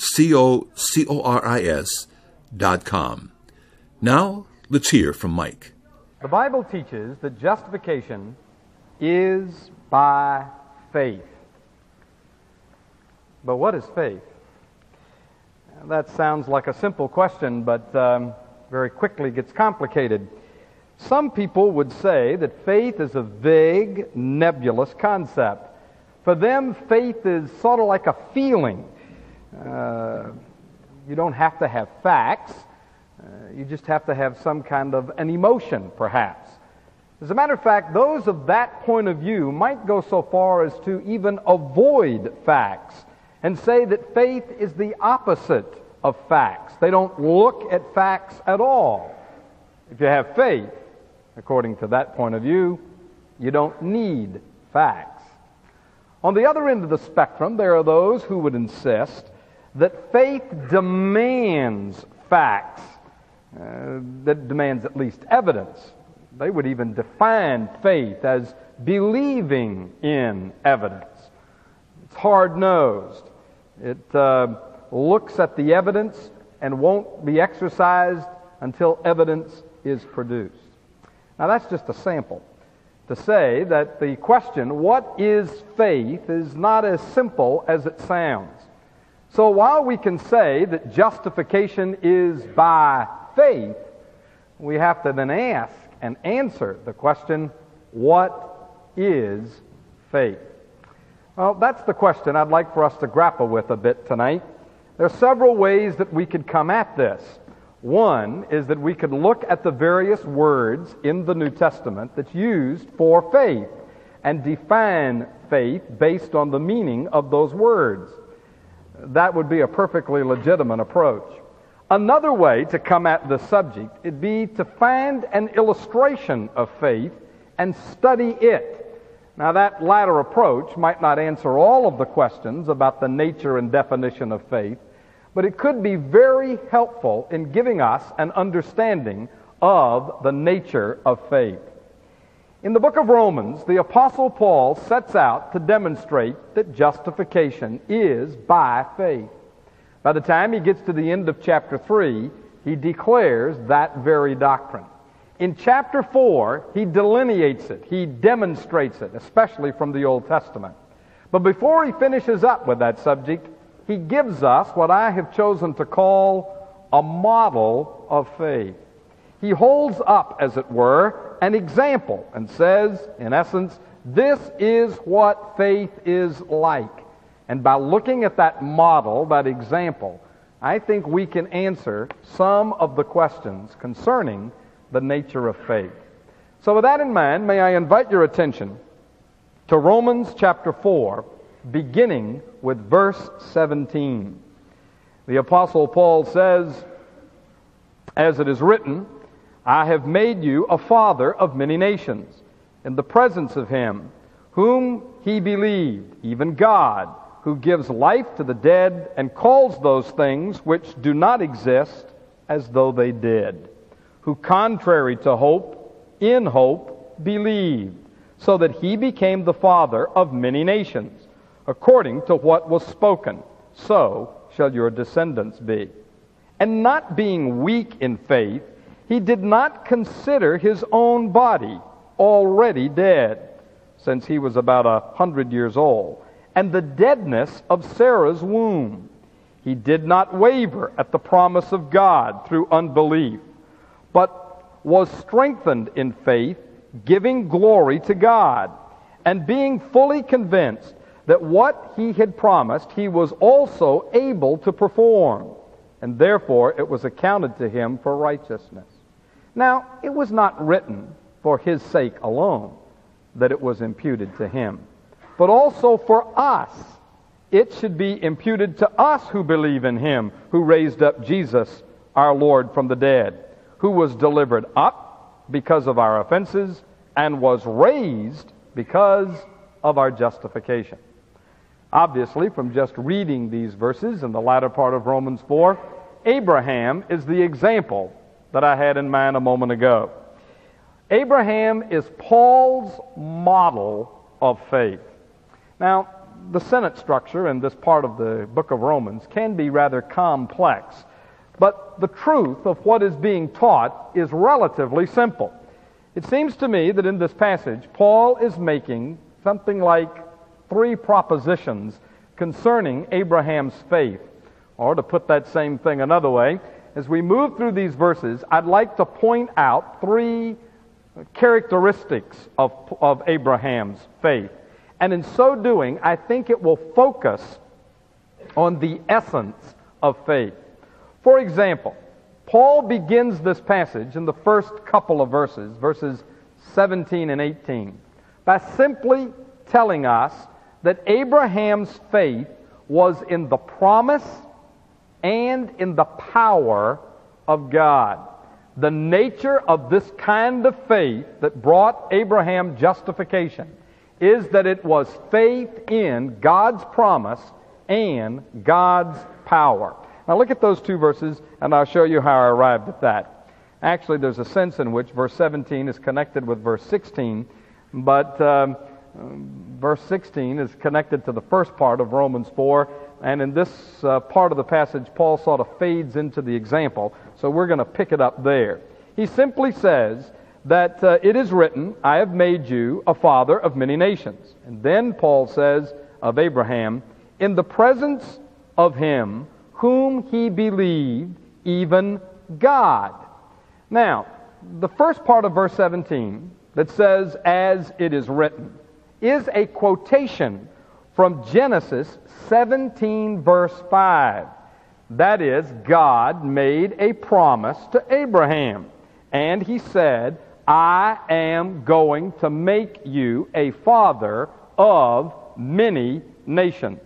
C-O-C-O-R-I-S dot com. Now, let's hear from Mike. The Bible teaches that justification is by faith. But what is faith? That sounds like a simple question, but um, very quickly gets complicated. Some people would say that faith is a vague, nebulous concept. For them, faith is sort of like a feeling. Uh, you don't have to have facts. Uh, you just have to have some kind of an emotion, perhaps. As a matter of fact, those of that point of view might go so far as to even avoid facts and say that faith is the opposite of facts. They don't look at facts at all. If you have faith, according to that point of view, you don't need facts. On the other end of the spectrum, there are those who would insist that faith demands facts, uh, that demands at least evidence. They would even define faith as believing in evidence. It's hard nosed. It uh, looks at the evidence and won't be exercised until evidence is produced. Now, that's just a sample to say that the question, what is faith, is not as simple as it sounds. So while we can say that justification is by faith, we have to then ask and answer the question, what is faith? Well, that's the question I'd like for us to grapple with a bit tonight. There are several ways that we could come at this. One is that we could look at the various words in the New Testament that's used for faith and define faith based on the meaning of those words that would be a perfectly legitimate approach. Another way to come at the subject would be to find an illustration of faith and study it. Now, that latter approach might not answer all of the questions about the nature and definition of faith, but it could be very helpful in giving us an understanding of the nature of faith. In the book of Romans, the Apostle Paul sets out to demonstrate that justification is by faith. By the time he gets to the end of chapter 3, he declares that very doctrine. In chapter 4, he delineates it, he demonstrates it, especially from the Old Testament. But before he finishes up with that subject, he gives us what I have chosen to call a model of faith. He holds up, as it were, an example and says, in essence, this is what faith is like. And by looking at that model, that example, I think we can answer some of the questions concerning the nature of faith. So, with that in mind, may I invite your attention to Romans chapter 4, beginning with verse 17. The Apostle Paul says, As it is written, I have made you a father of many nations, in the presence of him whom he believed, even God, who gives life to the dead and calls those things which do not exist as though they did, who, contrary to hope, in hope, believed, so that he became the father of many nations, according to what was spoken, so shall your descendants be. And not being weak in faith, he did not consider his own body already dead, since he was about a hundred years old, and the deadness of Sarah's womb. He did not waver at the promise of God through unbelief, but was strengthened in faith, giving glory to God, and being fully convinced that what he had promised he was also able to perform, and therefore it was accounted to him for righteousness. Now, it was not written for his sake alone that it was imputed to him, but also for us, it should be imputed to us who believe in him who raised up Jesus, our Lord, from the dead, who was delivered up because of our offenses and was raised because of our justification. Obviously, from just reading these verses in the latter part of Romans 4, Abraham is the example that I had in mind a moment ago. Abraham is Paul's model of faith. Now, the sentence structure in this part of the book of Romans can be rather complex, but the truth of what is being taught is relatively simple. It seems to me that in this passage, Paul is making something like three propositions concerning Abraham's faith. Or to put that same thing another way, as we move through these verses, I'd like to point out three characteristics of, of Abraham's faith. And in so doing, I think it will focus on the essence of faith. For example, Paul begins this passage in the first couple of verses, verses 17 and 18, by simply telling us that Abraham's faith was in the promise and in the power of God. The nature of this kind of faith that brought Abraham justification is that it was faith in God's promise and God's power. Now look at those two verses, and I'll show you how I arrived at that. Actually, there's a sense in which verse 17 is connected with verse 16, but um, verse 16 is connected to the first part of Romans 4, and in this uh, part of the passage, Paul sort of fades into the example, so we're going to pick it up there. He simply says, that uh, it is written, I have made you a father of many nations. And then Paul says of Abraham, in the presence of him whom he believed, even God. Now, the first part of verse 17 that says, as it is written, is a quotation from Genesis 17, verse 5. That is, God made a promise to Abraham. And he said, I am going to make you a father of many nations.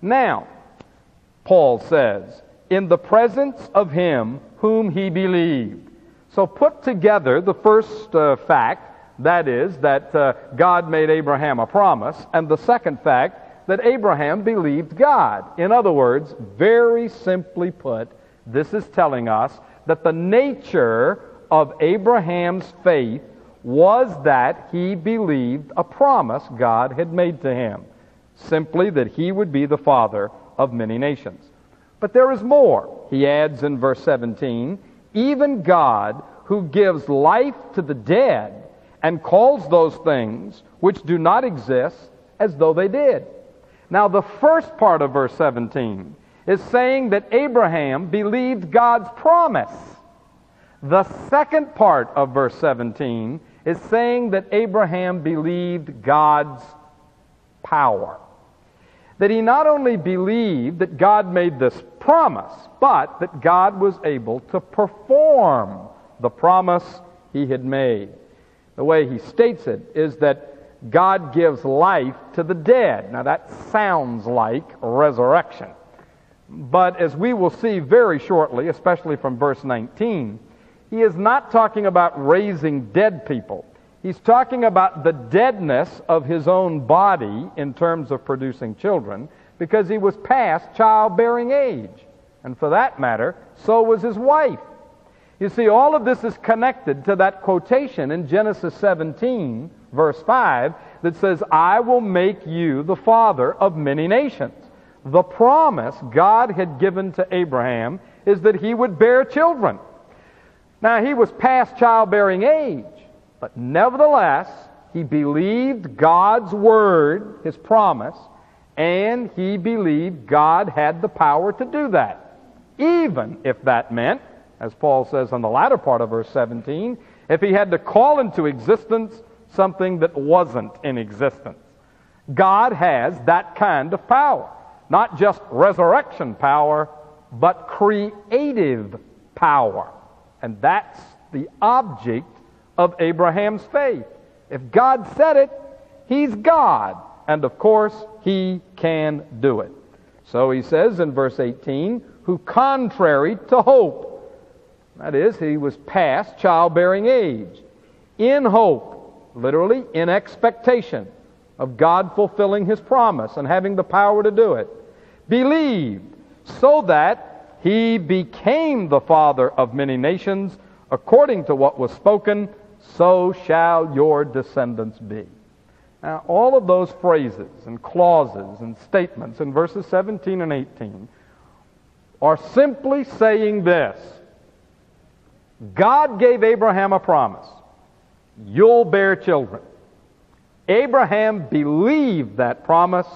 Now, Paul says, in the presence of him whom he believed. So put together the first uh, fact, that is, that uh, God made Abraham a promise, and the second fact, that Abraham believed God. In other words, very simply put, this is telling us that the nature of Abraham's faith was that he believed a promise God had made to him, simply that he would be the father of many nations. But there is more. He adds in verse 17, even God who gives life to the dead and calls those things which do not exist as though they did. Now, the first part of verse 17 is saying that Abraham believed God's promise. The second part of verse 17 is saying that Abraham believed God's power. That he not only believed that God made this promise, but that God was able to perform the promise he had made. The way he states it is that God gives life to the dead. Now that sounds like resurrection. But as we will see very shortly, especially from verse 19, he is not talking about raising dead people. He's talking about the deadness of his own body in terms of producing children because he was past childbearing age. And for that matter, so was his wife. You see, all of this is connected to that quotation in Genesis 17, verse 5, that says, I will make you the father of many nations. The promise God had given to Abraham is that he would bear children. Now, he was past childbearing age, but nevertheless, he believed God's word, his promise, and he believed God had the power to do that. Even if that meant, as Paul says in the latter part of verse 17, if he had to call into existence something that wasn't in existence. God has that kind of power. Not just resurrection power, but creative power. And that's the object of Abraham's faith. If God said it, He's God. And of course, he can do it. So he says in verse 18, who contrary to hope, that is, he was past childbearing age, in hope, literally in expectation of God fulfilling his promise and having the power to do it, believed so that he became the father of many nations according to what was spoken, so shall your descendants be. Now, all of those phrases and clauses and statements in verses 17 and 18 are simply saying this God gave Abraham a promise you'll bear children. Abraham believed that promise,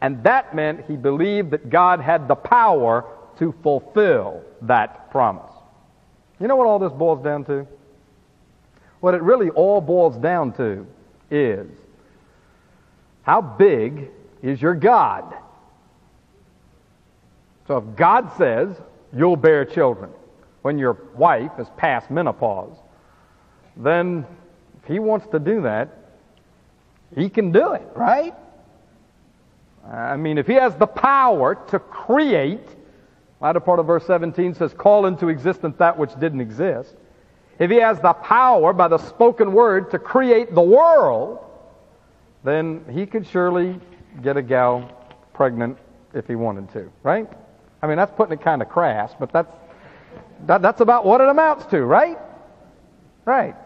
and that meant he believed that God had the power to fulfill that promise. You know what all this boils down to? What it really all boils down to is how big is your God? So if God says you'll bear children when your wife is past menopause, then if He wants to do that, He can do it, right? I mean, if He has the power to create, latter part of verse 17 says, call into existence that which didn't exist. If He has the power by the spoken word to create the world, then He could surely get a gal pregnant if He wanted to, right? I mean, that's putting it kind of crass, but that's, that, that's about what it amounts to, right? Right.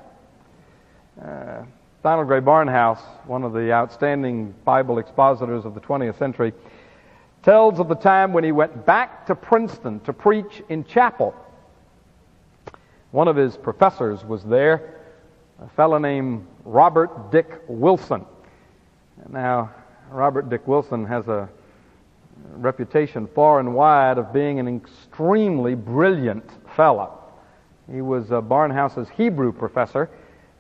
Uh, Donald Grey Barnhouse, one of the outstanding Bible expositors of the 20th century, tells of the time when he went back to Princeton to preach in chapel. One of his professors was there, a fellow named Robert Dick Wilson. Now, Robert Dick Wilson has a reputation far and wide of being an extremely brilliant fellow. He was uh, Barnhouse's Hebrew professor,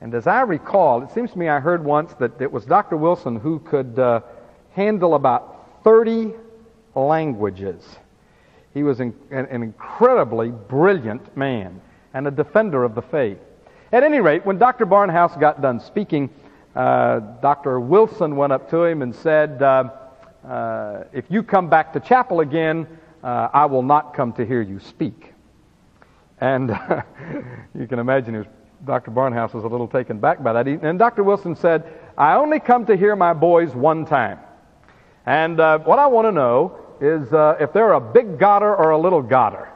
and as I recall, it seems to me I heard once that it was Dr. Wilson who could uh, handle about 30 languages. He was an, an incredibly brilliant man and a defender of the faith. At any rate, when Dr. Barnhouse got done speaking, uh, Dr. Wilson went up to him and said, uh, uh, if you come back to chapel again, uh, I will not come to hear you speak. And you can imagine Dr. Barnhouse was a little taken back by that. And Dr. Wilson said, I only come to hear my boys one time. And uh, what I want to know is uh, if they're a big godder or a little godder.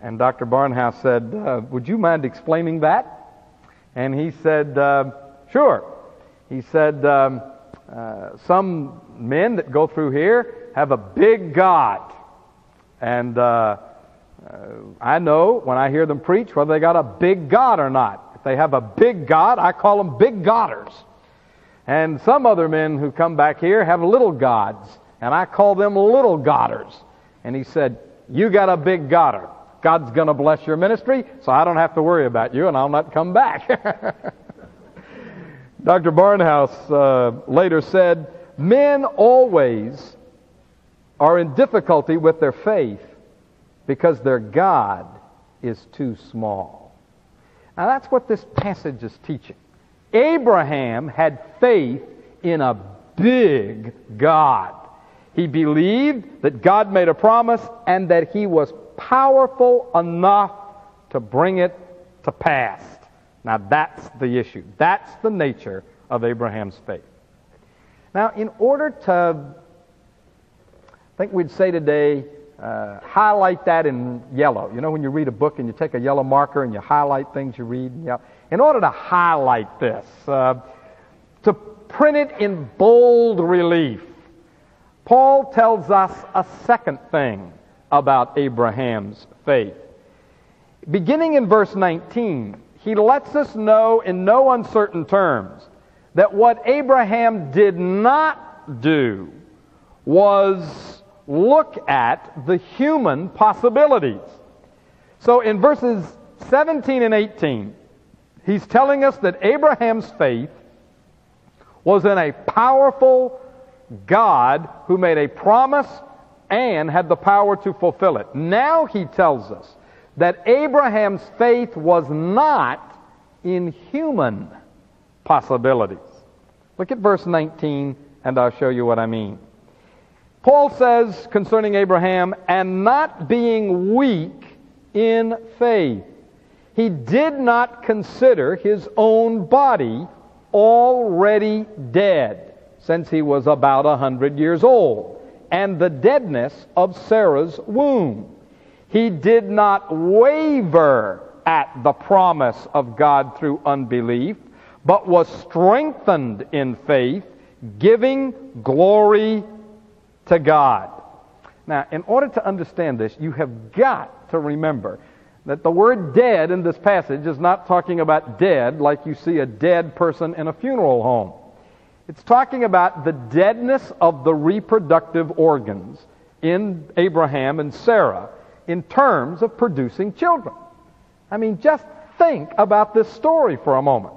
And Dr. Barnhouse said, uh, Would you mind explaining that? And he said, uh, Sure. He said, um, uh, some men that go through here have a big God. And uh, I know when I hear them preach whether they got a big God or not. If they have a big God, I call them big Godders. And some other men who come back here have little gods, and I call them little Godders. And he said, You got a big Godder. God's going to bless your ministry, so I don't have to worry about you, and I'll not come back. Dr. Barnhouse uh, later said, Men always are in difficulty with their faith because their God is too small. Now that's what this passage is teaching. Abraham had faith in a big God. He believed that God made a promise and that he was powerful enough to bring it to pass. Now that's the issue. That's the nature of Abraham's faith. Now, in order to, I think we'd say today, uh, highlight that in yellow. You know, when you read a book and you take a yellow marker and you highlight things you read. In, in order to highlight this, uh, to print it in bold relief, Paul tells us a second thing about Abraham's faith. Beginning in verse 19, he lets us know in no uncertain terms that what Abraham did not do was look at the human possibilities. So in verses 17 and 18, he's telling us that Abraham's faith was in a powerful God who made a promise and had the power to fulfill it. Now he tells us that Abraham's faith was not in human possibilities. Look at verse 19, and I'll show you what I mean. Paul says concerning Abraham, and not being weak in faith, he did not consider his own body already dead, since he was about a hundred years old, and the deadness of Sarah's womb. He did not waver at the promise of God through unbelief, but was strengthened in faith, giving glory to God. Now, in order to understand this, you have got to remember that the word dead in this passage is not talking about dead like you see a dead person in a funeral home. It's talking about the deadness of the reproductive organs in Abraham and Sarah in terms of producing children. I mean, just think about this story for a moment.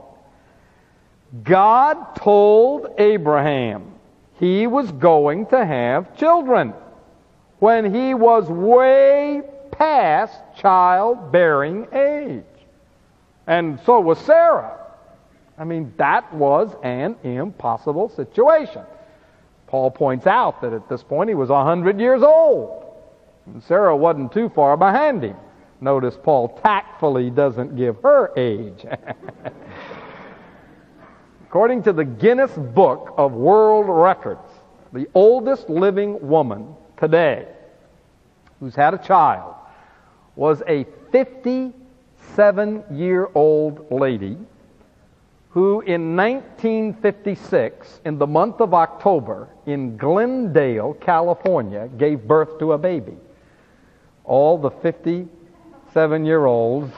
God told Abraham he was going to have children when he was way past childbearing age. And so was Sarah. I mean, that was an impossible situation. Paul points out that at this point he was 100 years old. And Sarah wasn't too far behind him. Notice Paul tactfully doesn't give her age. According to the Guinness Book of World Records, the oldest living woman today who's had a child was a 57 year old lady who in 1956, in the month of October, in Glendale, California, gave birth to a baby. All the 57 year olds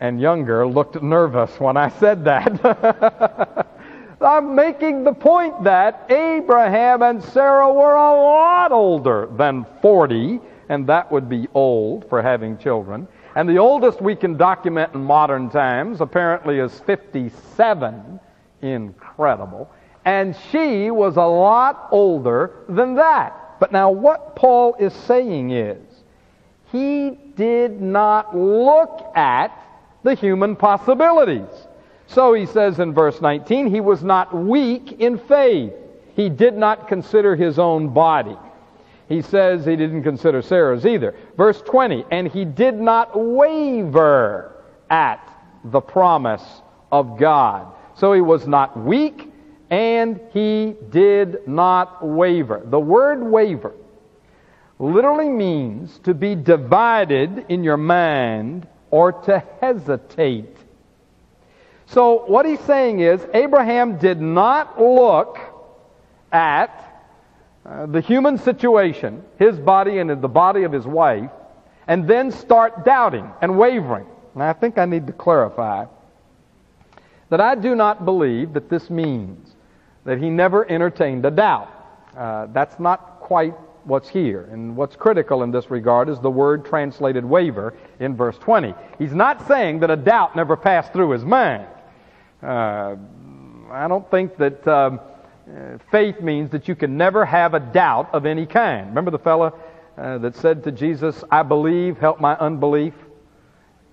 and younger looked nervous when I said that. I'm making the point that Abraham and Sarah were a lot older than 40 and that would be old for having children. And the oldest we can document in modern times apparently is 57. Incredible. And she was a lot older than that. But now, what Paul is saying is, he did not look at the human possibilities. So he says in verse 19, he was not weak in faith. He did not consider his own body he says he didn't consider Sarah's either. Verse 20, and he did not waver at the promise of God. So he was not weak and he did not waver. The word waver literally means to be divided in your mind or to hesitate. So what he's saying is Abraham did not look at uh, the human situation, his body and the body of his wife, and then start doubting and wavering. And I think I need to clarify that I do not believe that this means that he never entertained a doubt. Uh, that's not quite what's here. And what's critical in this regard is the word translated waver in verse 20. He's not saying that a doubt never passed through his mind. Uh, I don't think that. Um, uh, faith means that you can never have a doubt of any kind. Remember the fellow uh, that said to Jesus, I believe, help my unbelief?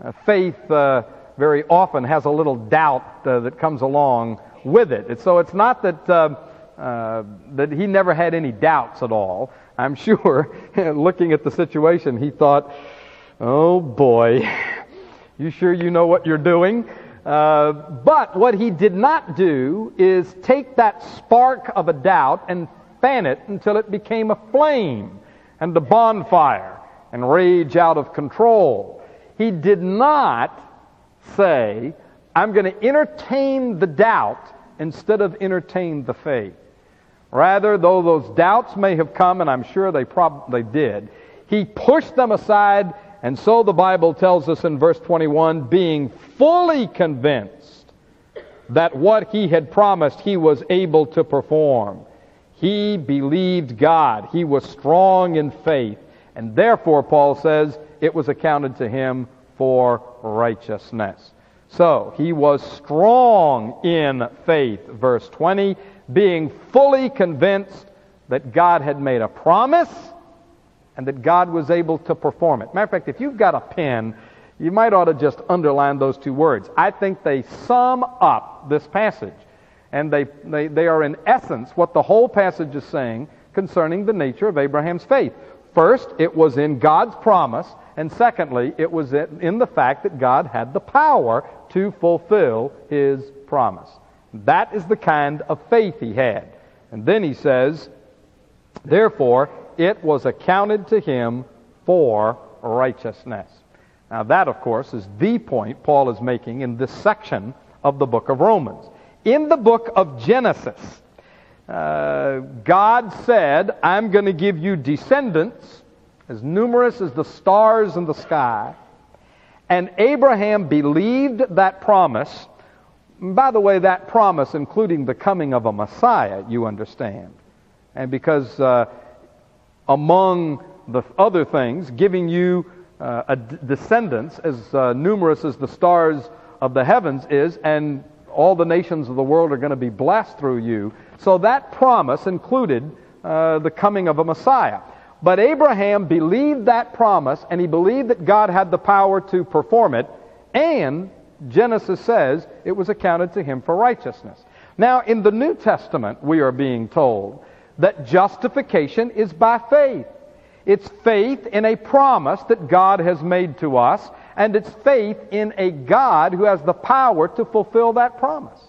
Uh, faith uh, very often has a little doubt uh, that comes along with it. And so it's not that, uh, that he never had any doubts at all. I'm sure, looking at the situation, he thought, oh boy, you sure you know what you're doing? Uh, but what he did not do is take that spark of a doubt and fan it until it became a flame and a bonfire and rage out of control. He did not say, I'm going to entertain the doubt instead of entertain the faith. Rather, though those doubts may have come, and I'm sure they probably did, he pushed them aside and so the Bible tells us in verse 21 being fully convinced that what he had promised he was able to perform. He believed God. He was strong in faith. And therefore, Paul says, it was accounted to him for righteousness. So, he was strong in faith, verse 20, being fully convinced that God had made a promise and that God was able to perform it. Matter of fact, if you've got a pen, you might ought to just underline those two words. I think they sum up this passage. And they, they, they are, in essence, what the whole passage is saying concerning the nature of Abraham's faith. First, it was in God's promise, and secondly, it was in the fact that God had the power to fulfill his promise. That is the kind of faith he had. And then he says, Therefore, it was accounted to him for righteousness. Now, that, of course, is the point Paul is making in this section of the book of Romans. In the book of Genesis, uh, God said, I'm going to give you descendants as numerous as the stars in the sky. And Abraham believed that promise. By the way, that promise, including the coming of a Messiah, you understand. And because uh, among the other things, giving you uh, a d- descendants as uh, numerous as the stars of the heavens is, and all the nations of the world are going to be blessed through you. So that promise included uh, the coming of a Messiah. But Abraham believed that promise, and he believed that God had the power to perform it, and Genesis says it was accounted to him for righteousness. Now, in the New Testament, we are being told that justification is by faith. It's faith in a promise that God has made to us, and it's faith in a God who has the power to fulfill that promise.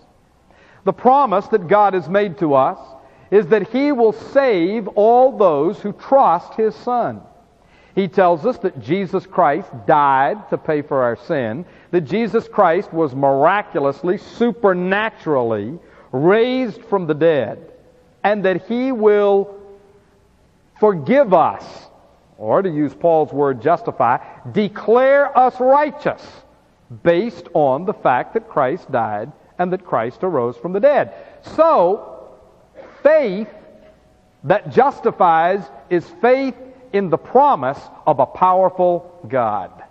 The promise that God has made to us is that He will save all those who trust His Son. He tells us that Jesus Christ died to pay for our sin, that Jesus Christ was miraculously, supernaturally raised from the dead, and that He will forgive us or to use Paul's word, justify, declare us righteous based on the fact that Christ died and that Christ arose from the dead. So, faith that justifies is faith in the promise of a powerful God.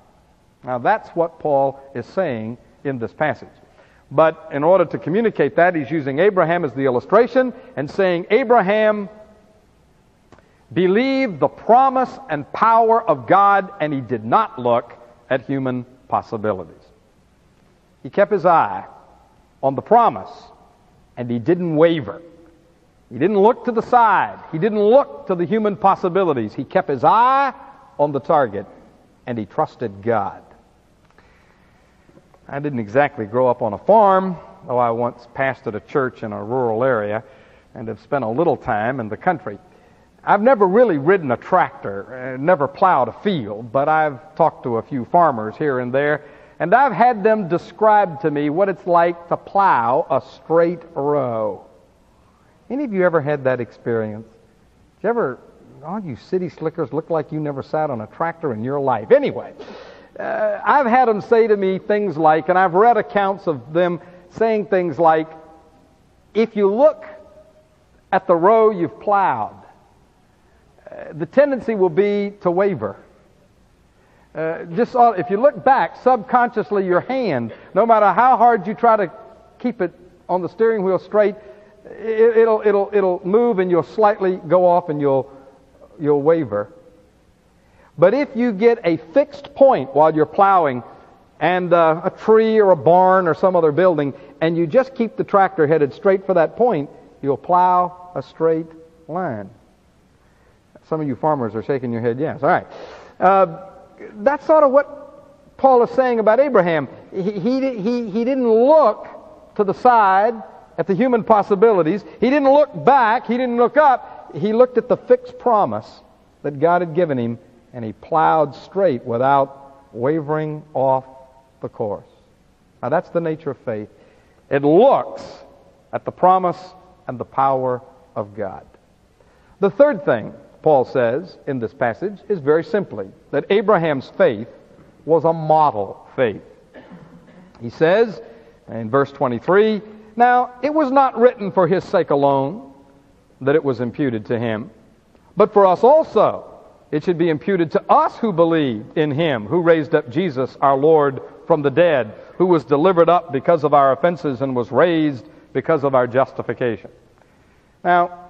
Now, that's what Paul is saying in this passage. But in order to communicate that, he's using Abraham as the illustration and saying, Abraham believed the promise and power of God, and he did not look at human possibilities. He kept his eye on the promise, and he didn't waver. He didn't look to the side. He didn't look to the human possibilities. He kept his eye on the target, and he trusted God. I didn't exactly grow up on a farm, though I once pastored a church in a rural area and have spent a little time in the country. I've never really ridden a tractor, uh, never plowed a field, but I've talked to a few farmers here and there, and I've had them describe to me what it's like to plow a straight row. Any of you ever had that experience? Did you ever, all you city slickers look like you never sat on a tractor in your life? Anyway, uh, I've had them say to me things like, and I've read accounts of them saying things like, if you look at the row you've plowed, the tendency will be to waver. Uh, just if you look back subconsciously, your hand, no matter how hard you try to keep it on the steering wheel straight, it, it'll it'll it'll move and you'll slightly go off and you'll you'll waver. But if you get a fixed point while you're plowing, and uh, a tree or a barn or some other building, and you just keep the tractor headed straight for that point, you'll plow a straight line. Some of you farmers are shaking your head, yes. All right. Uh, that's sort of what Paul is saying about Abraham. He, he, he, he didn't look to the side at the human possibilities. He didn't look back. He didn't look up. He looked at the fixed promise that God had given him, and he plowed straight without wavering off the course. Now, that's the nature of faith. It looks at the promise and the power of God. The third thing Paul says in this passage is very simply that Abraham's faith was a model faith. He says in verse 23 Now, it was not written for his sake alone that it was imputed to him, but for us also. It should be imputed to us who believe in him who raised up Jesus our Lord from the dead, who was delivered up because of our offenses and was raised because of our justification. Now,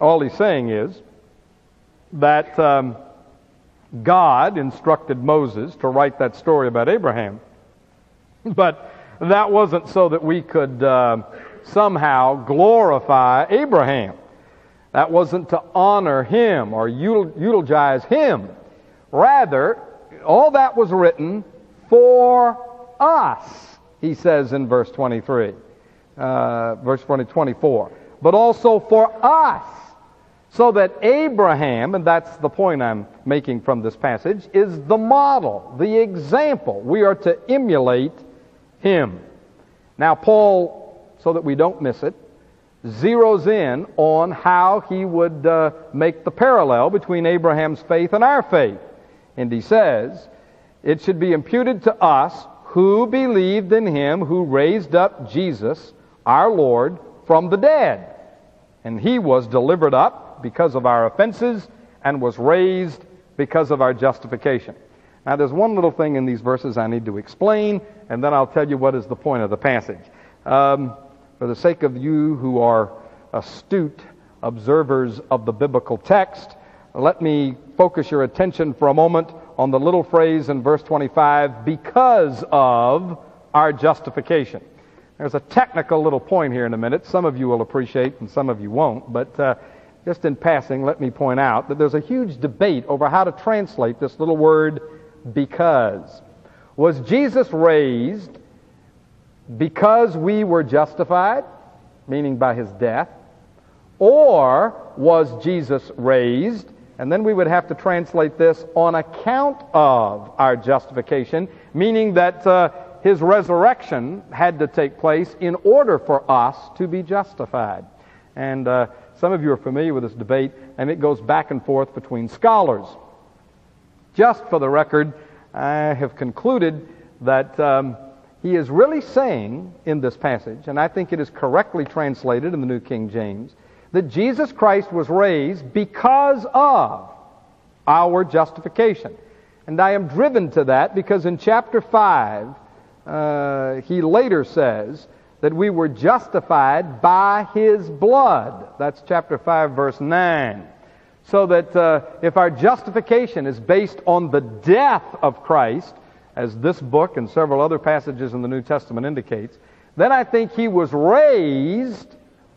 all he's saying is that um, God instructed Moses to write that story about Abraham. But that wasn't so that we could uh, somehow glorify Abraham. That wasn't to honor him or eulogize him. Rather, all that was written for us, he says in verse 23, uh, verse 20, 24. But also for us, so that Abraham, and that's the point I'm making from this passage, is the model, the example. We are to emulate him. Now, Paul, so that we don't miss it, zeroes in on how he would uh, make the parallel between Abraham's faith and our faith. And he says, It should be imputed to us who believed in him who raised up Jesus, our Lord, from the dead. And he was delivered up because of our offenses and was raised because of our justification. Now, there's one little thing in these verses I need to explain, and then I'll tell you what is the point of the passage. Um, for the sake of you who are astute observers of the biblical text, let me focus your attention for a moment on the little phrase in verse 25, because of our justification. There's a technical little point here in a minute. Some of you will appreciate and some of you won't, but uh, just in passing, let me point out that there's a huge debate over how to translate this little word because. Was Jesus raised because we were justified, meaning by his death? Or was Jesus raised, and then we would have to translate this on account of our justification, meaning that uh, his resurrection had to take place in order for us to be justified. And uh, some of you are familiar with this debate, and it goes back and forth between scholars. Just for the record, I have concluded that um, he is really saying in this passage, and I think it is correctly translated in the New King James, that Jesus Christ was raised because of our justification. And I am driven to that because in chapter 5, uh, he later says that we were justified by his blood. That's chapter 5, verse 9. So that uh, if our justification is based on the death of Christ, as this book and several other passages in the New Testament indicates, then I think he was raised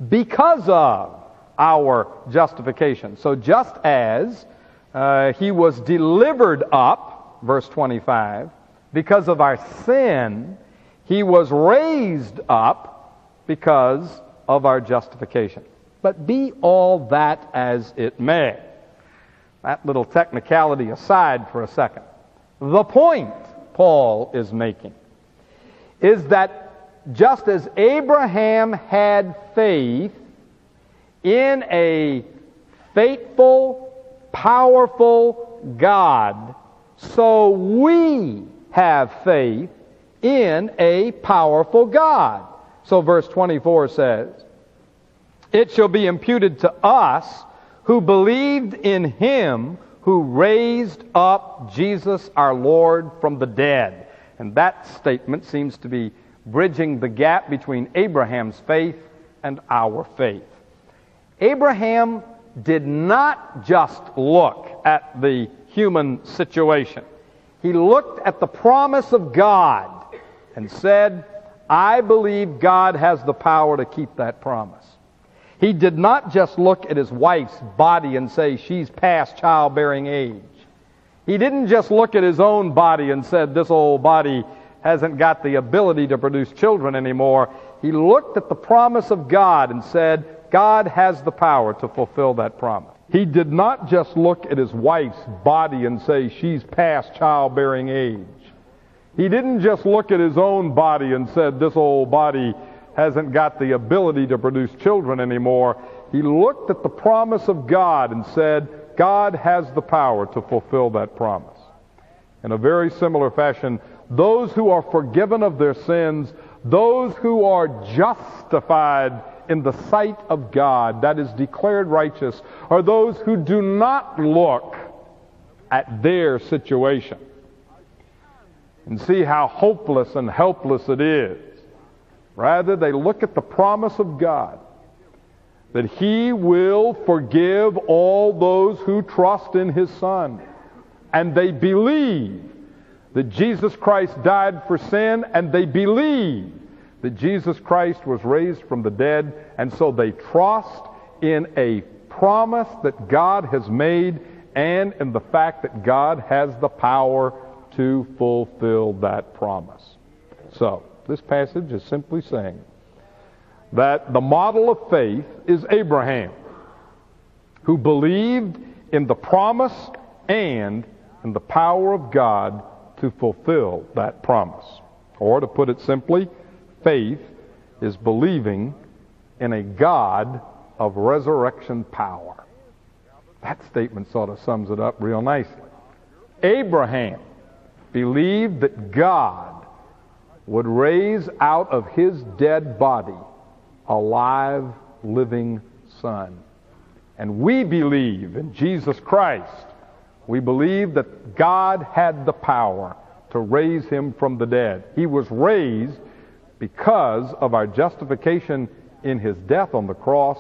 because of our justification. So just as uh, he was delivered up, verse 25, because of our sin, he was raised up because of our justification. But be all that as it may. That little technicality aside for a second. The point Paul is making is that just as Abraham had faith in a faithful, powerful God, so we have faith in a powerful God. So verse 24 says, It shall be imputed to us who believed in him who raised up Jesus our Lord from the dead. And that statement seems to be bridging the gap between Abraham's faith and our faith. Abraham did not just look at the human situation. He looked at the promise of God and said, I believe God has the power to keep that promise. He did not just look at his wife's body and say, she's past childbearing age. He didn't just look at his own body and said, this old body hasn't got the ability to produce children anymore. He looked at the promise of God and said, God has the power to fulfill that promise. He did not just look at his wife's body and say, she's past childbearing age. He didn't just look at his own body and said, this old body hasn't got the ability to produce children anymore. He looked at the promise of God and said, God has the power to fulfill that promise. In a very similar fashion, those who are forgiven of their sins, those who are justified in the sight of God, that is declared righteous, are those who do not look at their situation and see how hopeless and helpless it is Rather, they look at the promise of God that He will forgive all those who trust in His Son. And they believe that Jesus Christ died for sin, and they believe that Jesus Christ was raised from the dead, and so they trust in a promise that God has made and in the fact that God has the power to fulfill that promise. So, this passage is simply saying that the model of faith is Abraham, who believed in the promise and in the power of God to fulfill that promise. Or to put it simply, faith is believing in a God of resurrection power. That statement sort of sums it up real nicely. Abraham believed that God would raise out of his dead body a live, living son. And we believe in Jesus Christ. We believe that God had the power to raise him from the dead. He was raised because of our justification in his death on the cross,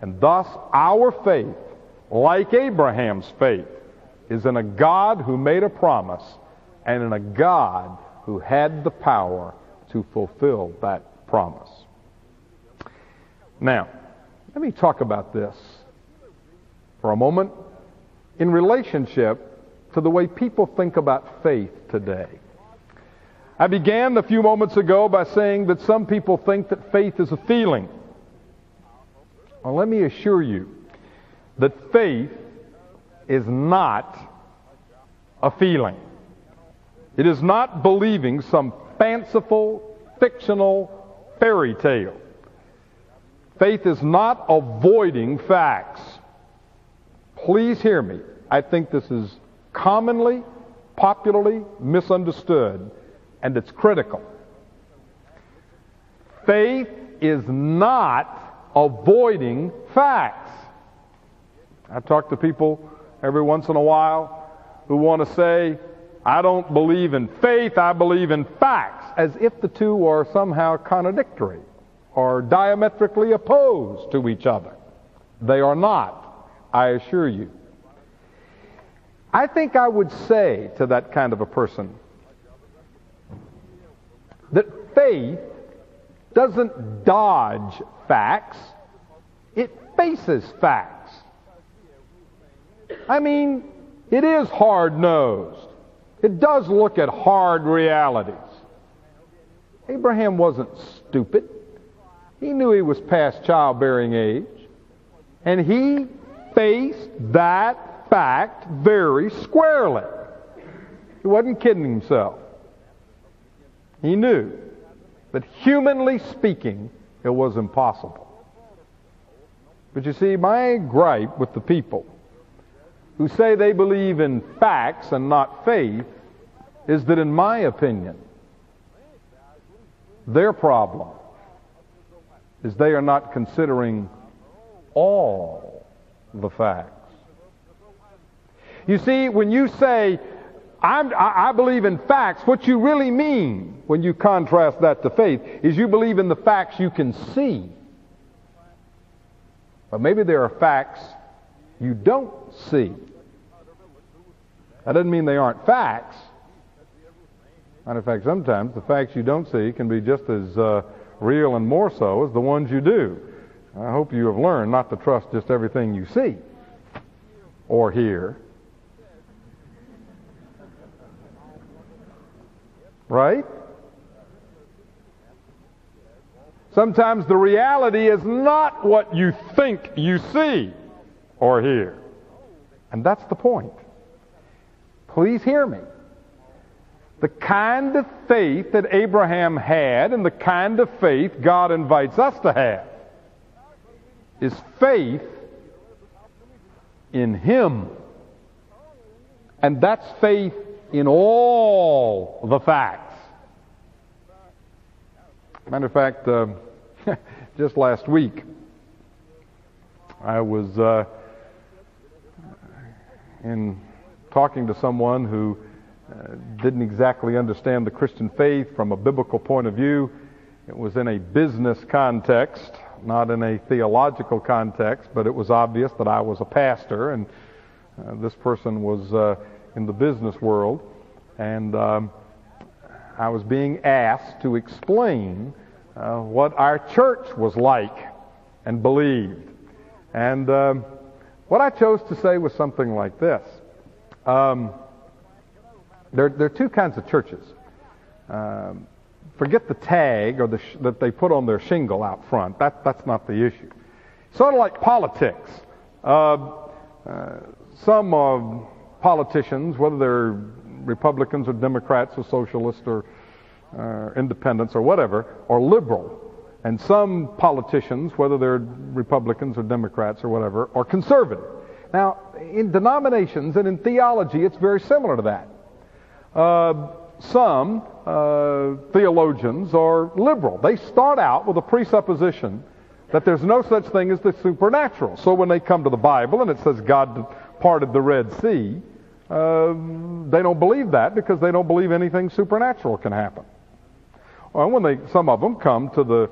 and thus our faith, like Abraham's faith, is in a God who made a promise and in a God who had the power to fulfill that promise. Now, let me talk about this for a moment in relationship to the way people think about faith today. I began a few moments ago by saying that some people think that faith is a feeling. Well, let me assure you that faith is not a feeling. It is not believing some fanciful, fictional fairy tale. Faith is not avoiding facts. Please hear me. I think this is commonly, popularly misunderstood, and it's critical. Faith is not avoiding facts. I talk to people every once in a while who want to say, I don't believe in faith, I believe in facts, as if the two are somehow contradictory or diametrically opposed to each other. They are not, I assure you. I think I would say to that kind of a person that faith doesn't dodge facts, it faces facts. I mean, it is hard nosed. It does look at hard realities. Abraham wasn't stupid. He knew he was past childbearing age. And he faced that fact very squarely. He wasn't kidding himself. He knew that humanly speaking, it was impossible. But you see, my gripe with the people who say they believe in facts and not faith is that, in my opinion, their problem is they are not considering all the facts. You see, when you say, i believe in facts, what you really mean when you contrast that to faith is you believe in the facts you can see. But maybe there are facts you don't see. That doesn't mean they aren't facts. Matter of fact, sometimes the facts you don't see can be just as uh, real and more so as the ones you do. I hope you have learned not to trust just everything you see or hear. Right? Sometimes the reality is not what you think you see or hear. And that's the point. Please hear me. The kind of faith that Abraham had and the kind of faith God invites us to have is faith in Him. And that's faith in all the facts. Matter of fact, uh, just last week, I was uh, in talking to someone who uh, didn't exactly understand the Christian faith from a biblical point of view. It was in a business context, not in a theological context, but it was obvious that I was a pastor and uh, this person was uh, in the business world. And um, I was being asked to explain uh, what our church was like and believed. And um, what I chose to say was something like this. Um, there, there, are two kinds of churches. Um, forget the tag or the sh- that they put on their shingle out front. That, that's not the issue. Sort of like politics. Uh, uh, some uh, politicians, whether they're Republicans or Democrats or socialists or uh, independents or whatever, are liberal. And some politicians, whether they're Republicans or Democrats or whatever, are conservative. Now, in denominations and in theology, it's very similar to that. Uh, some uh, theologians are liberal. They start out with a presupposition that there's no such thing as the supernatural. So when they come to the Bible and it says God parted the Red Sea, uh, they don't believe that because they don't believe anything supernatural can happen. Well, when they, some of them come to the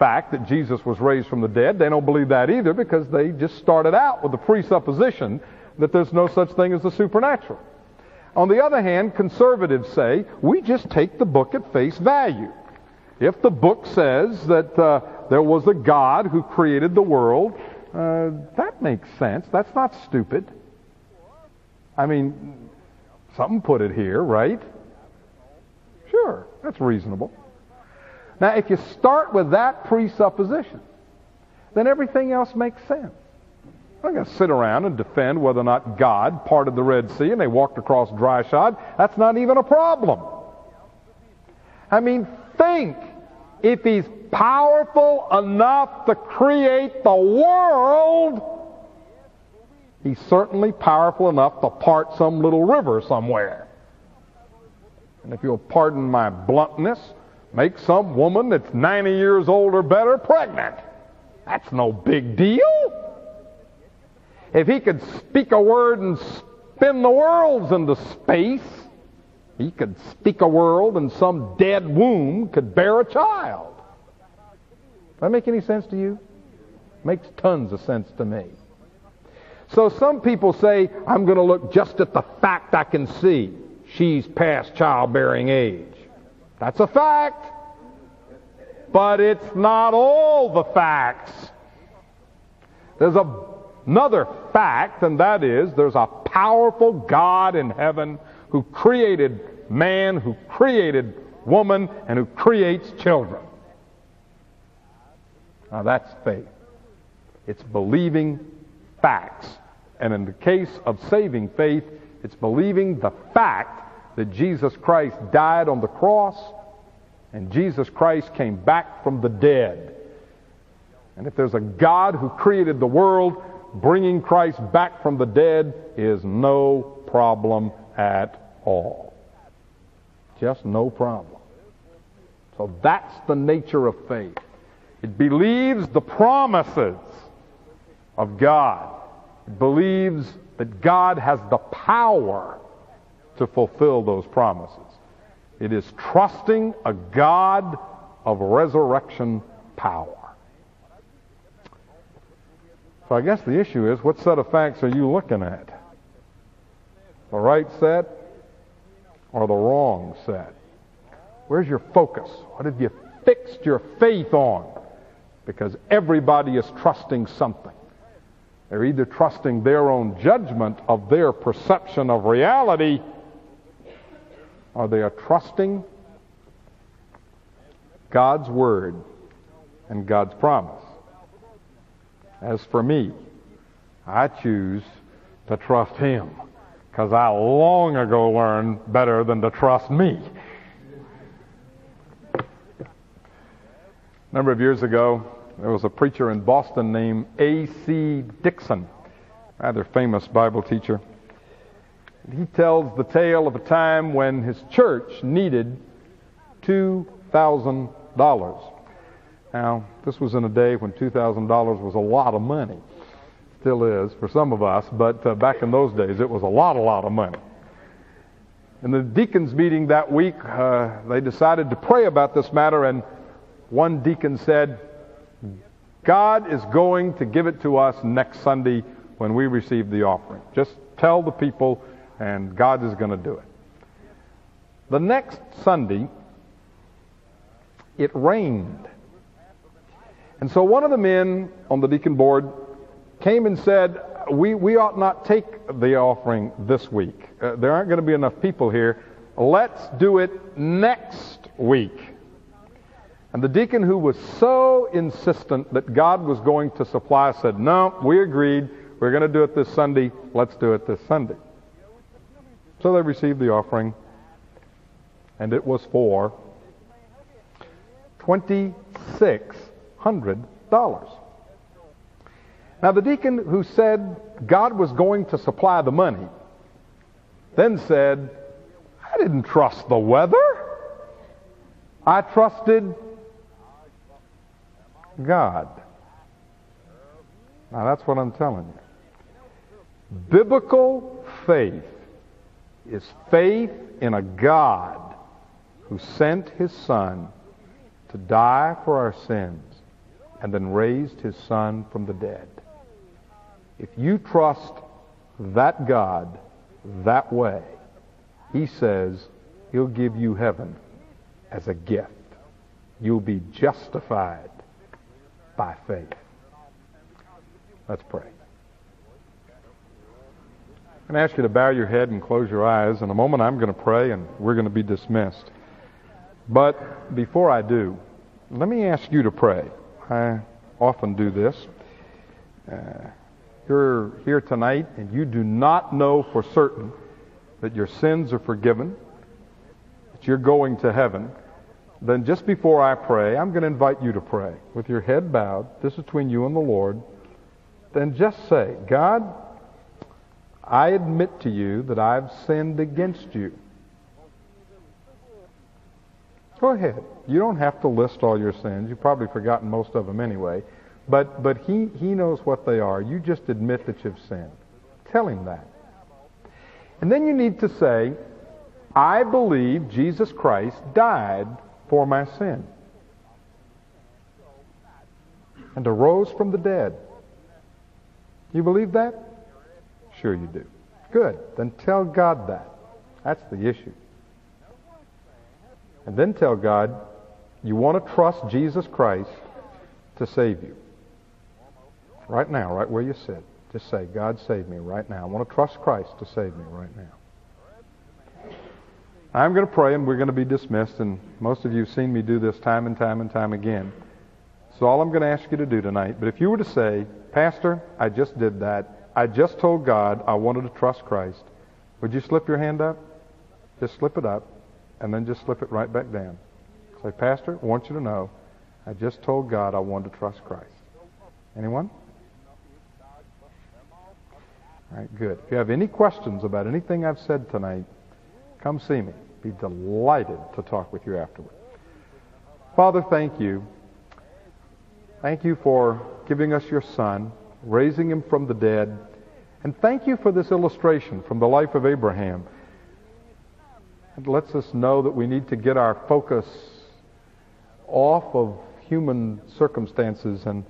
fact that Jesus was raised from the dead, they don't believe that either because they just started out with the presupposition that there's no such thing as the supernatural. On the other hand, conservatives say we just take the book at face value. If the book says that uh, there was a God who created the world, uh, that makes sense. That's not stupid. I mean, something put it here, right? Sure, that's reasonable. Now, if you start with that presupposition, then everything else makes sense. I'm not going to sit around and defend whether or not God parted the Red Sea and they walked across dry shod. That's not even a problem. I mean, think if he's powerful enough to create the world, he's certainly powerful enough to part some little river somewhere. And if you'll pardon my bluntness, make some woman that's 90 years old or better pregnant. That's no big deal. If he could speak a word and spin the worlds into space, he could speak a word and some dead womb could bear a child. Does that make any sense to you? Makes tons of sense to me. So some people say, I'm going to look just at the fact I can see. She's past childbearing age. That's a fact. But it's not all the facts. There's a another fact, and that is there's a powerful God in heaven who created man, who created woman, and who creates children. Now that's faith. It's believing facts. And in the case of saving faith, it's believing the fact that Jesus Christ died on the cross and Jesus Christ came back from the dead. And if there's a God who created the world, bringing Christ back from the dead is no problem at all. Just no problem. So that's the nature of faith. It believes the promises of God. It believes that God has the power to fulfill those promises. It is trusting a God of resurrection power. So I guess the issue is what set of facts are you looking at? The right set or the wrong set? Where's your focus? What have you fixed your faith on? Because everybody is trusting something. They're either trusting their own judgment of their perception of reality, or they are trusting God's Word and God's promise. As for me, I choose to trust Him because I long ago learned better than to trust me. A number of years ago, there was a preacher in Boston named A.C. Dixon, rather famous Bible teacher. He tells the tale of a time when his church needed $2,000. Now, this was in a day when $2,000 was a lot of money. Still is for some of us, but uh, back in those days it was a lot, a lot of money. In the deacons' meeting that week, uh, they decided to pray about this matter, and one deacon said, God is going to give it to us next Sunday when we receive the offering. Just tell the people, and God is going to do it. The next Sunday, it rained And so one of the men on the deacon board came and said, we, we ought not take the offering this week. Uh, there aren't going to be enough people here. Let's do it next week. And the deacon who was so insistent that God was going to supply said, No, we agreed. We're going to do it this Sunday. Let's do it this Sunday. So they received the offering, and it was for $2,600. Now, the deacon who said God was going to supply the money then said, I didn't trust the weather. I trusted God. Now, that's what I'm telling you. Biblical faith is faith in a God who sent his Son to die for our sins and then raised his Son from the dead. If you trust that God that way, he says he'll give you heaven as a gift. You'll be justified by faith. Let's pray. I'm going to ask you to bow your head and close your eyes. In a moment, I'm going to pray and we're going to be dismissed. But before I do, let me ask you to pray. I often do this. Uh, you're here tonight and you do not know for certain that your sins are forgiven, that you're going to heaven, then just before I pray, I'm going to invite you to pray with your head bowed. This is between you and the Lord. Then just say, God, I admit to you that I've sinned against you. Go ahead. You don't have to list all your sins. You've probably forgotten most of them anyway. But, but he, he knows what they are. You just admit that you've sinned. Tell him that. And then you need to say, I believe Jesus Christ died for my sin and arose from the dead. You believe that? Sure you do. Good. Then tell God that. That's the issue. And then tell God you want to trust Jesus Christ to save you. Right now, right where you sit. Just say, God save me right now. I want to trust Christ to save me right now. I'm going to pray and we're going to be dismissed, and most of you have seen me do this time and time and time again. So all I'm going to ask you to do tonight, but if you were to say, Pastor, I just did that, I just told God I wanted to trust Christ. Would you slip your hand up? Just slip it up and then just slip it right back down. Say, Pastor, I want you to know I just told God I wanted to trust Christ. Anyone? All right, good. If you have any questions about anything I've said tonight, come see me. Be delighted to talk with you afterward. Father, thank you. Thank you for giving us your Son raising him from the dead. And thank you for this illustration from the life of Abraham. It lets us know that we need to get our focus off of human circumstances and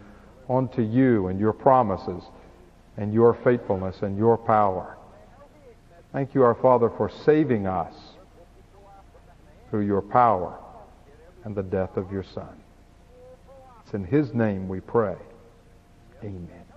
onto you and your promises and your faithfulness and your power. Thank you, our Father, for saving us through your power and the death of your Son. It's in his name we pray. Amen.